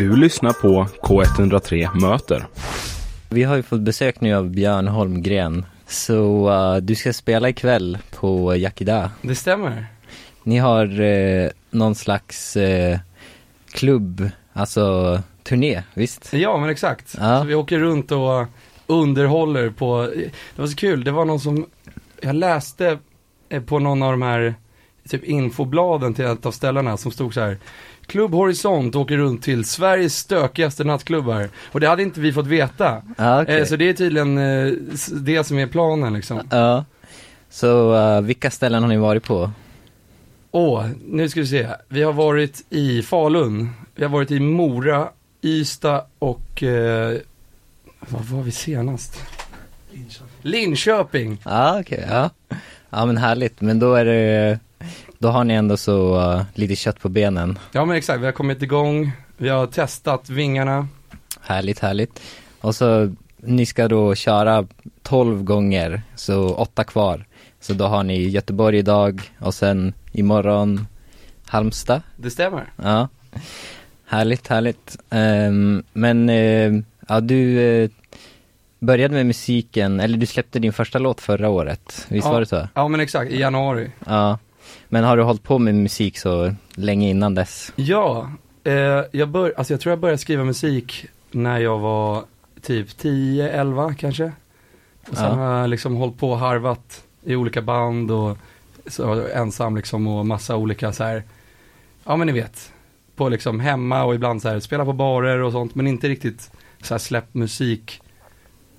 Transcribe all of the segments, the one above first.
Du lyssnar på K103 Möter. Vi har ju fått besök nu av Björn Holmgren. Så uh, du ska spela ikväll på Yakida. Det stämmer. Ni har uh, någon slags uh, klubb, alltså turné, visst? Ja, men exakt. Ja. Så vi åker runt och underhåller på, det var så kul, det var någon som, jag läste eh, på någon av de här, typ infobladen till ett av ställena som stod så här, Klubb Horisont åker runt till Sveriges stökigaste nattklubbar. Och det hade inte vi fått veta. Ja, okej. Eh, så det är tydligen eh, det som är planen liksom. Ja. Så uh, vilka ställen har ni varit på? Åh, nu ska vi se. Vi har varit i Falun, vi har varit i Mora, Ystad och, eh, vad var vi senast? Linköping. Ja, okej, ja. Ja men härligt, men då är det, då har ni ändå så uh, lite kött på benen. Ja men exakt, vi har kommit igång, vi har testat vingarna. Härligt, härligt. Och så, ni ska då köra 12 gånger, så åtta kvar. Så då har ni Göteborg idag och sen imorgon Halmstad. Det stämmer. Ja. Härligt, härligt. Ehm, men, eh, ja du eh, började med musiken, eller du släppte din första låt förra året, visst Ja. var det så? Ja men exakt, i januari. Ja. Men har du hållit på med musik så länge innan dess? Ja, eh, jag, bör, alltså jag tror jag började skriva musik när jag var typ 10-11 kanske. Och sen Ja. har jag liksom hållit på och harvat i olika band och så ensam liksom och massa olika så här, ja men ni vet, på liksom hemma och ibland så här spela på barer och sånt men inte riktigt så här släppt musik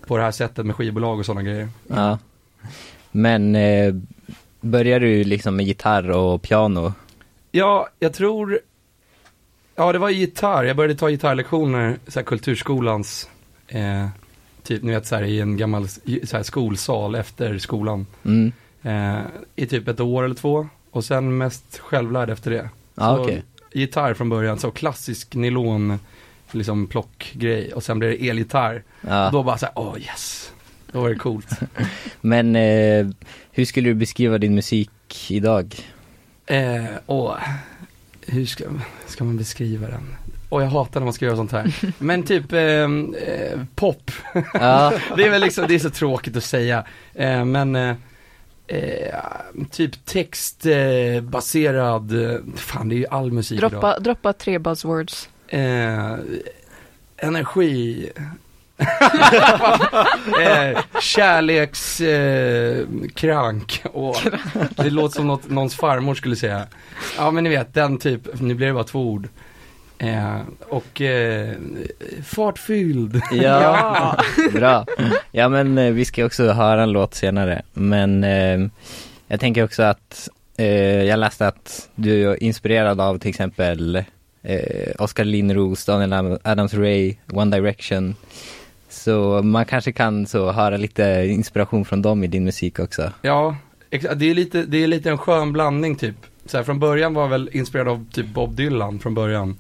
på det här sättet med skivbolag och sådana grejer. Ja. Men eh, började du liksom med gitarr och piano? Ja, jag tror, ja det var gitarr, jag började ta gitarrlektioner, så här kulturskolans, eh, typ ni vet så här i en gammal så här, skolsal efter skolan, Mm. eh, i typ ett år eller två, och sen mest självlärd efter det. Så okej. Gitarr från början, så klassisk nylon, liksom plockgrej, och sen blev det elgitarr. Ja. Och då bara så här, åh yes, då var det coolt. Men eh, hur skulle du beskriva din musik idag? Eh, och hur ska, ska man beskriva den? Och jag hatar när man ska göra sånt här. Men typ eh, eh, pop. Ja, det är väl liksom, det är så tråkigt att säga. Eh, men eh, eh, typ textbaserad, eh, eh, fan det är ju all musik idag. Droppa, droppa tre buzzwords. Eh, energi. eh, kärleks eh. Och, det låter som något någons farmor skulle säga. Ja men ni vet den typ, nu blir det bara två ord. Eh, och eh, fartfylld. ja. bra. Ja men eh, vi ska också höra en låt senare. Men eh, jag tänker också att eh, jag läste att du är inspirerad av till exempel Oskar Lindros, Daniel Adam- Adams-Ray, One Direction. Så man kanske kan så höra lite inspiration från dem i din musik också. Ja, det är lite, det är lite en skön blandning typ. Så här, från början var jag väl inspirerad av typ Bob Dylan från början.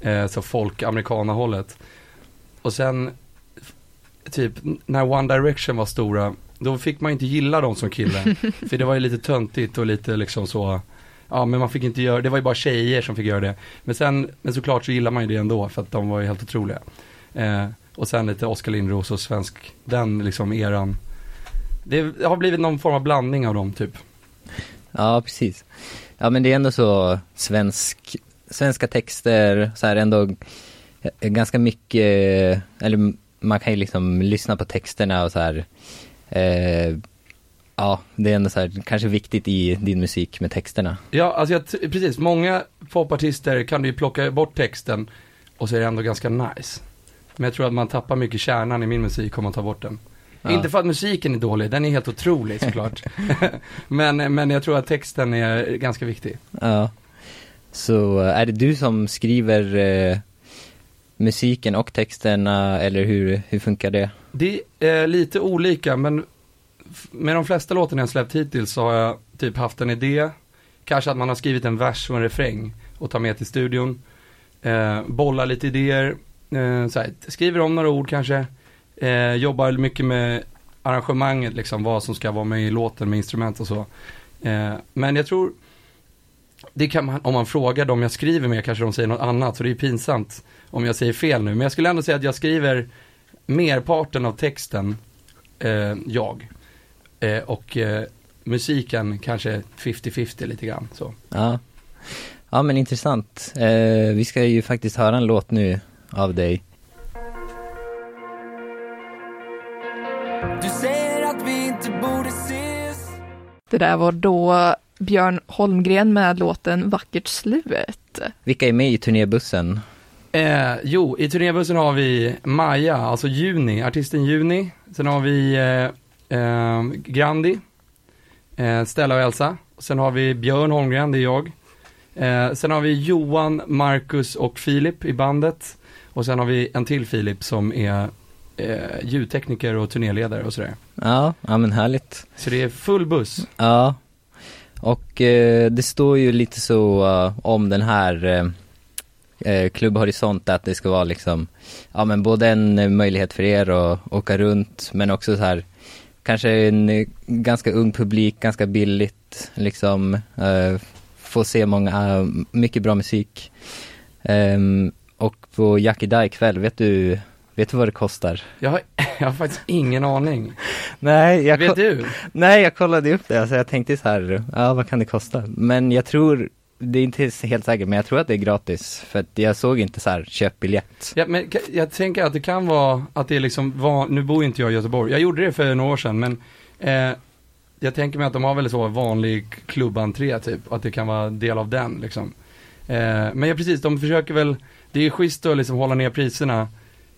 Eh, så folk, americana hållet. Och sen, typ när One Direction var stora, då fick man inte gilla dem som kille. för det var ju lite töntigt och lite liksom så, ja men man fick inte göra, det var ju bara tjejer som fick göra det. Men sen, men såklart så gillar man ju det ändå för att de var ju helt otroliga. Eh, och sen lite Oskar Lindros och svensk, den liksom eran. Det har blivit någon form av blandning av dem typ. Ja, precis. Ja, men det är ändå så svensk, svenska texter, så här ändå ganska mycket, eller man kan ju liksom lyssna på texterna och så här, eh, ja, det är ändå så här, kanske viktigt i din musik med texterna. Ja, alltså jag, precis. Många popartister kan du ju plocka bort texten och så är det ändå ganska nice. Men jag tror att man tappar mycket kärnan i min musik om man tar bort den. Ja. Inte för att musiken är dålig, den är helt otrolig såklart. men, men jag tror att texten är ganska viktig. Ja. Så eh, är det du som skriver eh, musiken och texterna, eller hur, hur funkar det? Det är lite olika, men med de flesta låtarna jag släppt hittills så har jag typ haft en idé. Kanske att man har skrivit en vers och en refräng och tar med till studion. Eh, bollar lite idéer, Eh, så här, skriver om några ord kanske. Eh, jobbar mycket med arrangemanget, liksom vad som ska vara med i låten med instrument och så. Eh, men jag tror, det kan man, om man frågar dem jag skriver med kanske de säger något annat, så det är pinsamt om jag säger fel nu. Men jag skulle ändå säga att jag skriver merparten av texten, eh, jag. Eh, och eh, musiken kanske 50-50 lite grann så. Ja. Ja men intressant. Eh, vi ska ju faktiskt höra en låt nu av dig. Du säger att vi inte borde ses Det där var då Björn Holmgren med låten Vackert slut. Vilka är med i turnébussen? Eh, jo, i turnébussen har vi Maja, alltså Juni, artisten Juni. Sen har vi eh, eh, Grandi, eh, Stella och Elsa. Sen har vi Björn Holmgren, det är jag. Eh, sen har vi Johan, Marcus och Filip i bandet. Och sen har vi en till Filip som är eh, ljudtekniker och turnéledare och sådär. Ja, ja men härligt. Så det är full buss. Ja. Och eh, det står ju lite så eh, om den här eh, eh, Klubb Horisont att det ska vara liksom, ja men både en eh, möjlighet för er att åka runt men också så här kanske en eh, ganska ung publik, ganska billigt liksom, eh, få se många, eh, mycket bra musik. Ehm, och på Jackie ikväll, vet du, vet du vad det kostar? Jag har, jag har faktiskt ingen aning. Nej, jag Vet du? Nej, jag kollade upp det, alltså jag tänkte så här, ja vad kan det kosta? Men jag tror, det är inte helt säkert, men jag tror att det är gratis. För att jag såg inte så här, köp biljett. Ja, men jag tänker att det kan vara att det är liksom, van, nu bor inte jag i Göteborg, jag gjorde det för några år sedan, men eh, jag tänker mig att de har väl så vanlig klubbentré typ, att det kan vara del av den liksom. Eh, men ja precis, de försöker väl, det är schysst att liksom hålla ner priserna,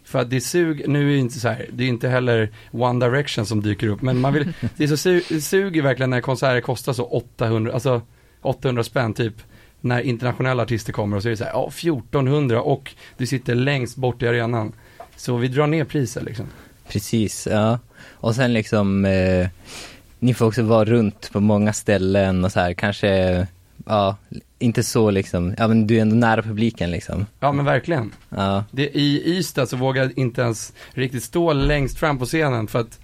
för att det sug, nu är det inte så här, det är inte heller One Direction som dyker upp, men man vill, det är så su, det suger verkligen när konserter kostar så 800, alltså 800 spänn typ, när internationella artister kommer och så är det så här, ja 1400 och du sitter längst bort i arenan. Så vi drar ner priset liksom. Precis, ja. Och sen liksom, eh, ni får också vara runt på många ställen och så här, kanske, ja, inte så liksom, ja men du är ändå nära publiken liksom. Ja men verkligen. Ja, Det, I Ystad så vågade jag inte ens riktigt stå längst fram på scenen för att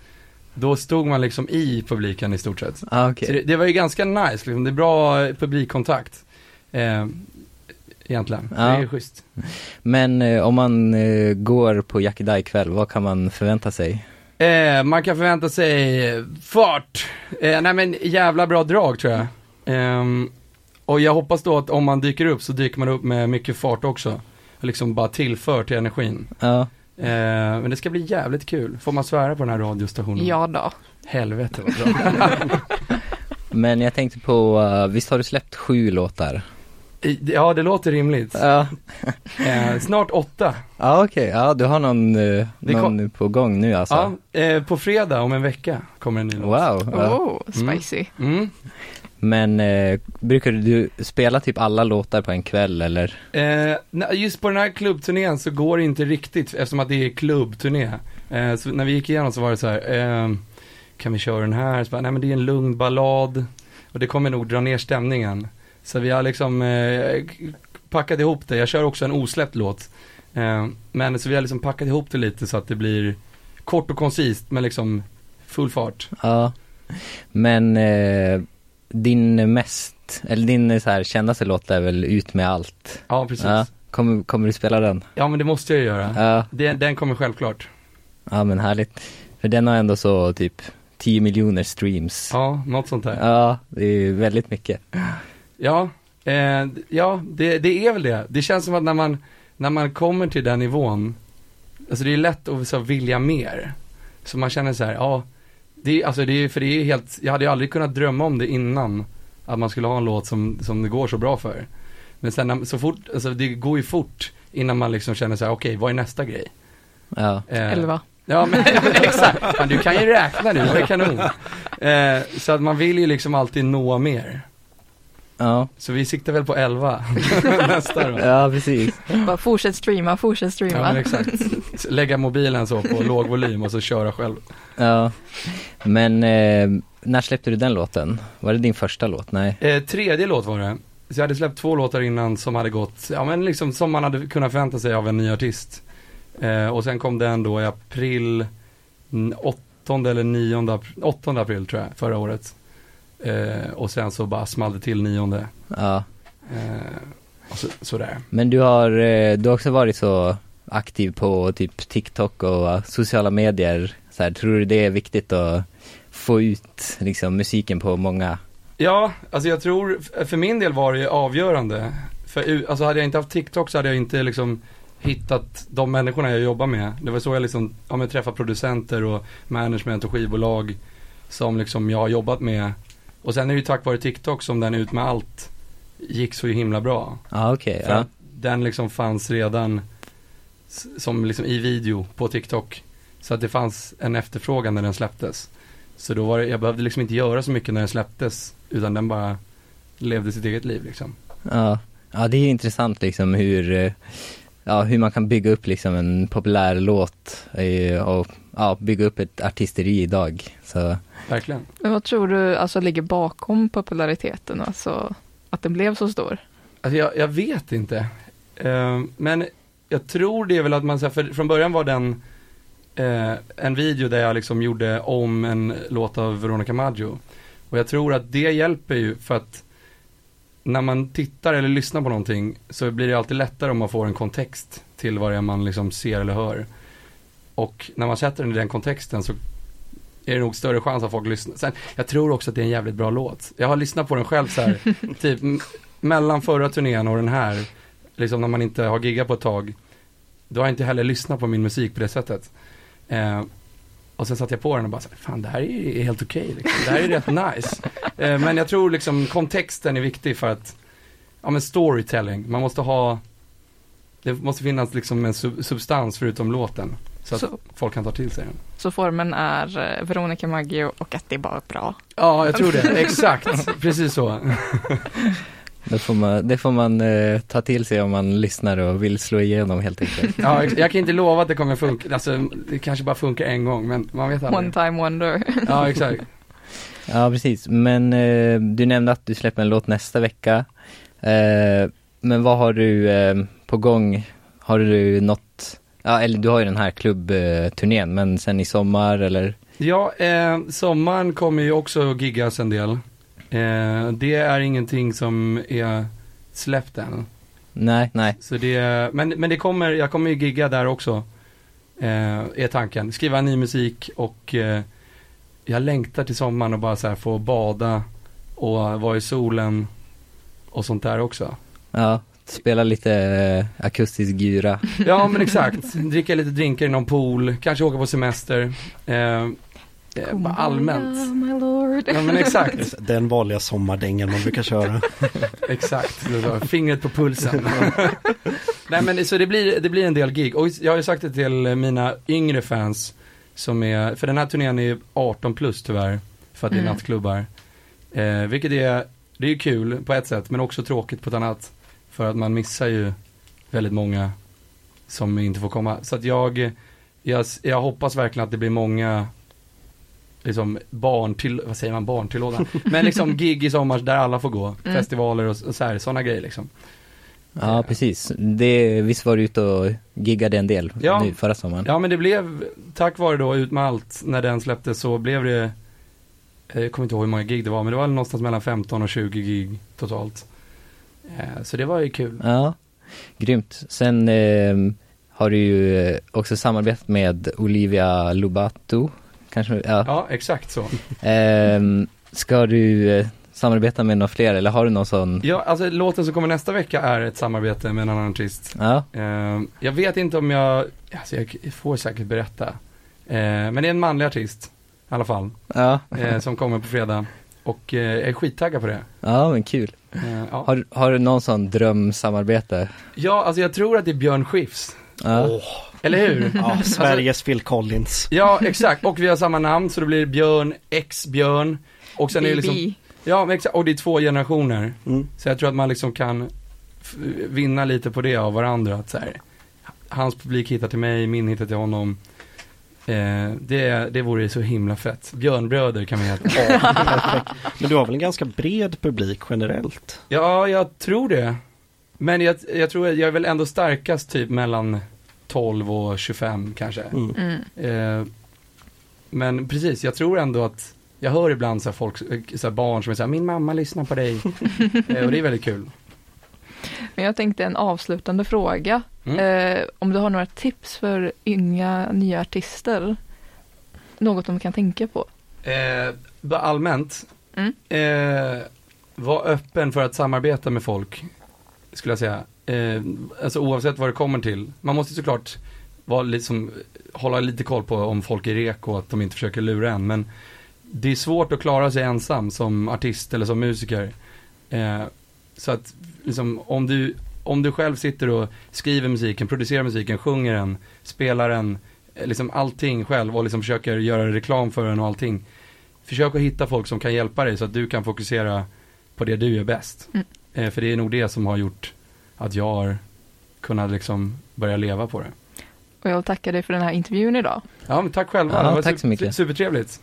då stod man liksom i publiken i stort sett. ah, okej. Så det, det var ju ganska nice liksom, det är bra publikkontakt. Eh, egentligen, Ja. det är schysst. Men eh, om man eh, går på Jackie ikväll, vad kan man förvänta sig? Eh, man kan förvänta sig fart. Eh, nej men jävla bra drag tror jag. Och jag hoppas då att om man dyker upp så dyker man upp med mycket fart också. Och liksom bara tillför till energin. Ja, Eh, men det ska bli jävligt kul. Får man svära på den här radiostationen? Ja då. Helvete vad bra. men jag tänkte på, eh, visst har du släppt sju låtar? Ja det låter rimligt. Ja, Eh, snart åtta. ja okej, ja du har någon, eh, någon på gång nu alltså? Ja, eh, på fredag om en vecka kommer en ny låt. Wow, ja. Oh, spicy. Mm. Men eh, brukar du spela typ alla låtar på en kväll eller? Eh, just på den här klubbturnén så går det inte riktigt eftersom att det är klubbturné. Eh, så när vi gick igenom så var det så här, eh, kan vi köra den här? Så bara, nej men det är en lugn ballad och det kommer nog dra ner stämningen. Så vi har liksom eh, packat ihop det, jag kör också en osläppt låt. Eh, men så vi har liksom packat ihop det lite så att det blir kort och koncist men liksom full fart. Ja. Men eh, din mest, eller din så här kändaste låt är väl Ut med allt? Ja precis. Ja. Ja, Kommer, kommer du spela den? men det måste jag göra. Ja, Den, den kommer självklart. ja men härligt. För den har ändå så typ 10 miljoner streams. Ja, något sånt där. Ja, det är väldigt mycket. Ja, eh, ja det, det är väl det. Det känns som att när man, när man kommer till den nivån, alltså det är lätt att så, vilja mer. Så man känner så här, ja, det är, alltså det är, för det är helt, jag hade ju aldrig kunnat drömma om det innan, att man skulle ha en låt som, som det går så bra för. Men sen så fort, alltså det går ju fort innan man liksom känner så här, okej, vad är nästa grej? Ja, Eh, Elva. Ja men exakt, men du kan ju räkna nu, det är kanon. Eh, så att man vill ju liksom alltid nå mer. Ja, Så vi siktar väl på 11 nästa då. ja precis. Bara fortsätt streama, fortsätt Ja, streama. men exakt. Lägga mobilen så på låg volym och så köra själv. Ja. Men eh, när släppte du den låten? Var det din första låt? Nej? Eh, tredje låt var det. Så jag hade släppt två låtar innan som hade gått, ja men liksom som man hade kunnat förvänta sig av en ny artist. Eh, och sen kom den då i april, mm, 8 eller 9, ap- 8 april tror jag, förra året. Eh, och sen så bara small det till nionde. Ja. Eh, så, sådär. Men du har, eh, du har också varit så aktiv på typ TikTok och eh, sociala medier. Så här, tror du det är viktigt att få ut liksom musiken på många? Ja, alltså jag tror, för min del var det avgörande. För alltså hade jag inte haft TikTok så hade jag inte liksom hittat de människorna jag jobbar med. Det var så jag liksom, men träffade producenter och management och skivbolag som liksom jag har jobbat med. Och sen är det ju tack vare TikTok som den ut med allt gick så himla bra. Ja okej, För ja. den liksom fanns redan som liksom i video på TikTok. Så att det fanns en efterfrågan när den släpptes. Så då var det, jag behövde liksom inte göra så mycket när den släpptes. Utan den bara levde sitt eget liv liksom. Ja, ja det är intressant liksom hur, eh, ja, hur man kan bygga upp liksom en populär låt och ja, bygga upp ett artisteri idag. Så Verkligen. Men vad tror du alltså ligger bakom populariteten, alltså att den blev så stor? Alltså jag, jag vet inte. Eh, men jag tror det är väl att man, för från början var den eh, en video där jag liksom gjorde om en låt av Veronica Maggio. Och jag tror att det hjälper ju för att när man tittar eller lyssnar på någonting så blir det alltid lättare om man får en kontext till vad det är man liksom ser eller hör. Och när man sätter den i den kontexten så är det nog större chans att folk lyssnar. Sen, jag tror också att det är en jävligt bra låt. Jag har lyssnat på den själv så här, typ mellan förra turnén och den här, liksom när man inte har giggat på ett tag, då har jag inte heller lyssnat på min musik på det sättet. Eh, och sen satte jag på den och bara så här, fan det här är helt okej liksom. Det här är rätt nice. Eh, men jag tror liksom kontexten är viktig för att, ja men storytelling, man måste ha, det måste finnas liksom en sub- substans förutom låten. Så att Så- folk kan ta till sig den. Så formen är eh, Veronica Maggio och att det är bara bra. Ja, jag tror det. Exakt, precis så. det får man, det får man eh, ta till sig om man lyssnar och vill slå igenom helt enkelt. Ja, jag kan inte lova att det kommer funka, alltså det kanske bara funkar en gång, men man vet One aldrig. time wonder. Ja, exakt. Ja precis, men eh, du nämnde att du släpper en låt nästa vecka. Eh, men vad har du eh, på gång? Har du något, ja eller du har ju den här klubbturnén, men sen i sommar eller? Ja, eh, sommaren kommer ju också att giggas en del. Eh, det är ingenting som är släppt än. Nej, nej. Så det, men, men det kommer, jag kommer ju gigga där också. Eh, är tanken. Skriva ny musik och jag längtar till sommaren och bara så här få bada och vara i solen och sånt där också. Ja, spela lite eh, akustisk gyra. Ja men exakt, dricka lite drinkar i någon pool, kanske åka på semester. Eh, eh, bara allmänt. my lord. Ja men exakt, Den vanliga sommardängan man brukar köra. exakt. Fingret på pulsen. Nej men så det blir, det blir en del gig. Och jag har ju sagt det till mina yngre fans som är, för den här turnén är ju 18 plus tyvärr. För att det är Mm. nattklubbar. Eh, vilket är, det är ju kul på ett sätt men också tråkigt på ett annat. För att man missar ju väldigt många som inte får komma. Så att jag, jag, jag hoppas verkligen att det blir många liksom barn till, vad säger man, barn till. Men liksom gig i sommar där alla får gå. Mm. Festivaler och, och så här, sådana grejer liksom. Ja, precis. Det, visst var du ute och giggade en del Ja. nu förra sommaren? Ja men det blev, tack vare då Ut med allt, när den släpptes så blev det, eh, jag kommer inte ihåg hur många gig det var, men det var någonstans mellan 15 och 20 gig totalt. Eh, Så det var ju kul. Ja, grymt. Sen eh, har du ju eh, också samarbetat med Olivia Lobato, kanske? Ja. Ja, exakt så. Ehm, ska du eh, samarbeta med några fler eller har du någon sån? Ja, alltså låten som kommer nästa vecka är ett samarbete med en annan artist. Ja, Eh, Jag vet inte om jag, alltså jag får säkert berätta. Eh, Men det är en manlig artist, i alla fall, ja, eh, som kommer på fredag. Och eh, jag är skittaggad på det. ja men kul. Eh, Ja. Har, har du någon sån drömsamarbete? ja, alltså jag tror att det är Björn Skifs. Ja, Åh, Eller hur? ja, Sveriges Phil Collins. Ja, exakt. Och vi har samma namn, så det blir Björn, ex-Björn. Och sen är det liksom, BB. Ja men exakt, och det är två generationer. Mm. Så jag tror att man liksom kan vinna lite på det av varandra. Att så här, hans publik hittar till mig, min hittar till honom. Eh, det, det vore så himla fett. Björnbröder kan vi heta. Men du har väl en ganska bred publik generellt? Ja, jag tror det. Men jag, jag tror jag är väl ändå starkast typ mellan 12 och 25 kanske. Mm. Mm. Eh, men precis, jag tror ändå att jag hör ibland så här folk, så barn som här, min mamma lyssnar på dig. eh, och det är väldigt kul. Men jag tänkte en avslutande fråga. Mm. Eh, om du har några tips för unga nya artister? Något de kan tänka på? Eh, allmänt, Mm. eh, var öppen för att samarbeta med folk, skulle jag säga. Eh, alltså oavsett vad det kommer till. Man måste såklart vara liksom, hålla lite koll på om folk är reko att de inte försöker lura en. Men det är svårt att klara sig ensam som artist eller som musiker. Eh, så att liksom, om, du, om du själv sitter och skriver musiken, producerar musiken, sjunger den, spelar den, eh, liksom allting själv och liksom försöker göra reklam för den och allting. Försök att hitta folk som kan hjälpa dig så att du kan fokusera på det du gör bäst. Mm. Eh, för det är nog det som har gjort att jag har kunnat liksom börja leva på det. Och jag vill tacka dig för den här intervjun idag. Ja, men tack själva. Ja, det var tack så mycket. Supertrevligt.